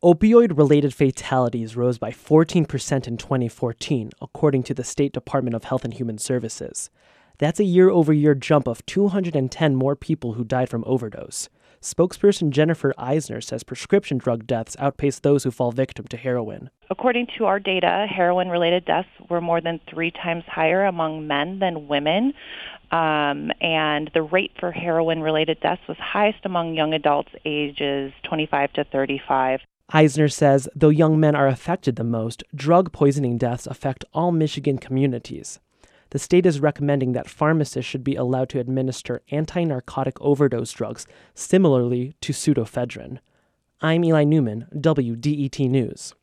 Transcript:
Opioid related fatalities rose by 14% in 2014, according to the State Department of Health and Human Services. That's a year over year jump of 210 more people who died from overdose. Spokesperson Jennifer Eisner says prescription drug deaths outpace those who fall victim to heroin. According to our data, heroin related deaths were more than three times higher among men than women. Um, and the rate for heroin related deaths was highest among young adults ages 25 to 35. Eisner says though young men are affected the most, drug poisoning deaths affect all Michigan communities. The state is recommending that pharmacists should be allowed to administer anti narcotic overdose drugs similarly to pseudoephedrine. I'm Eli Newman, WDET News.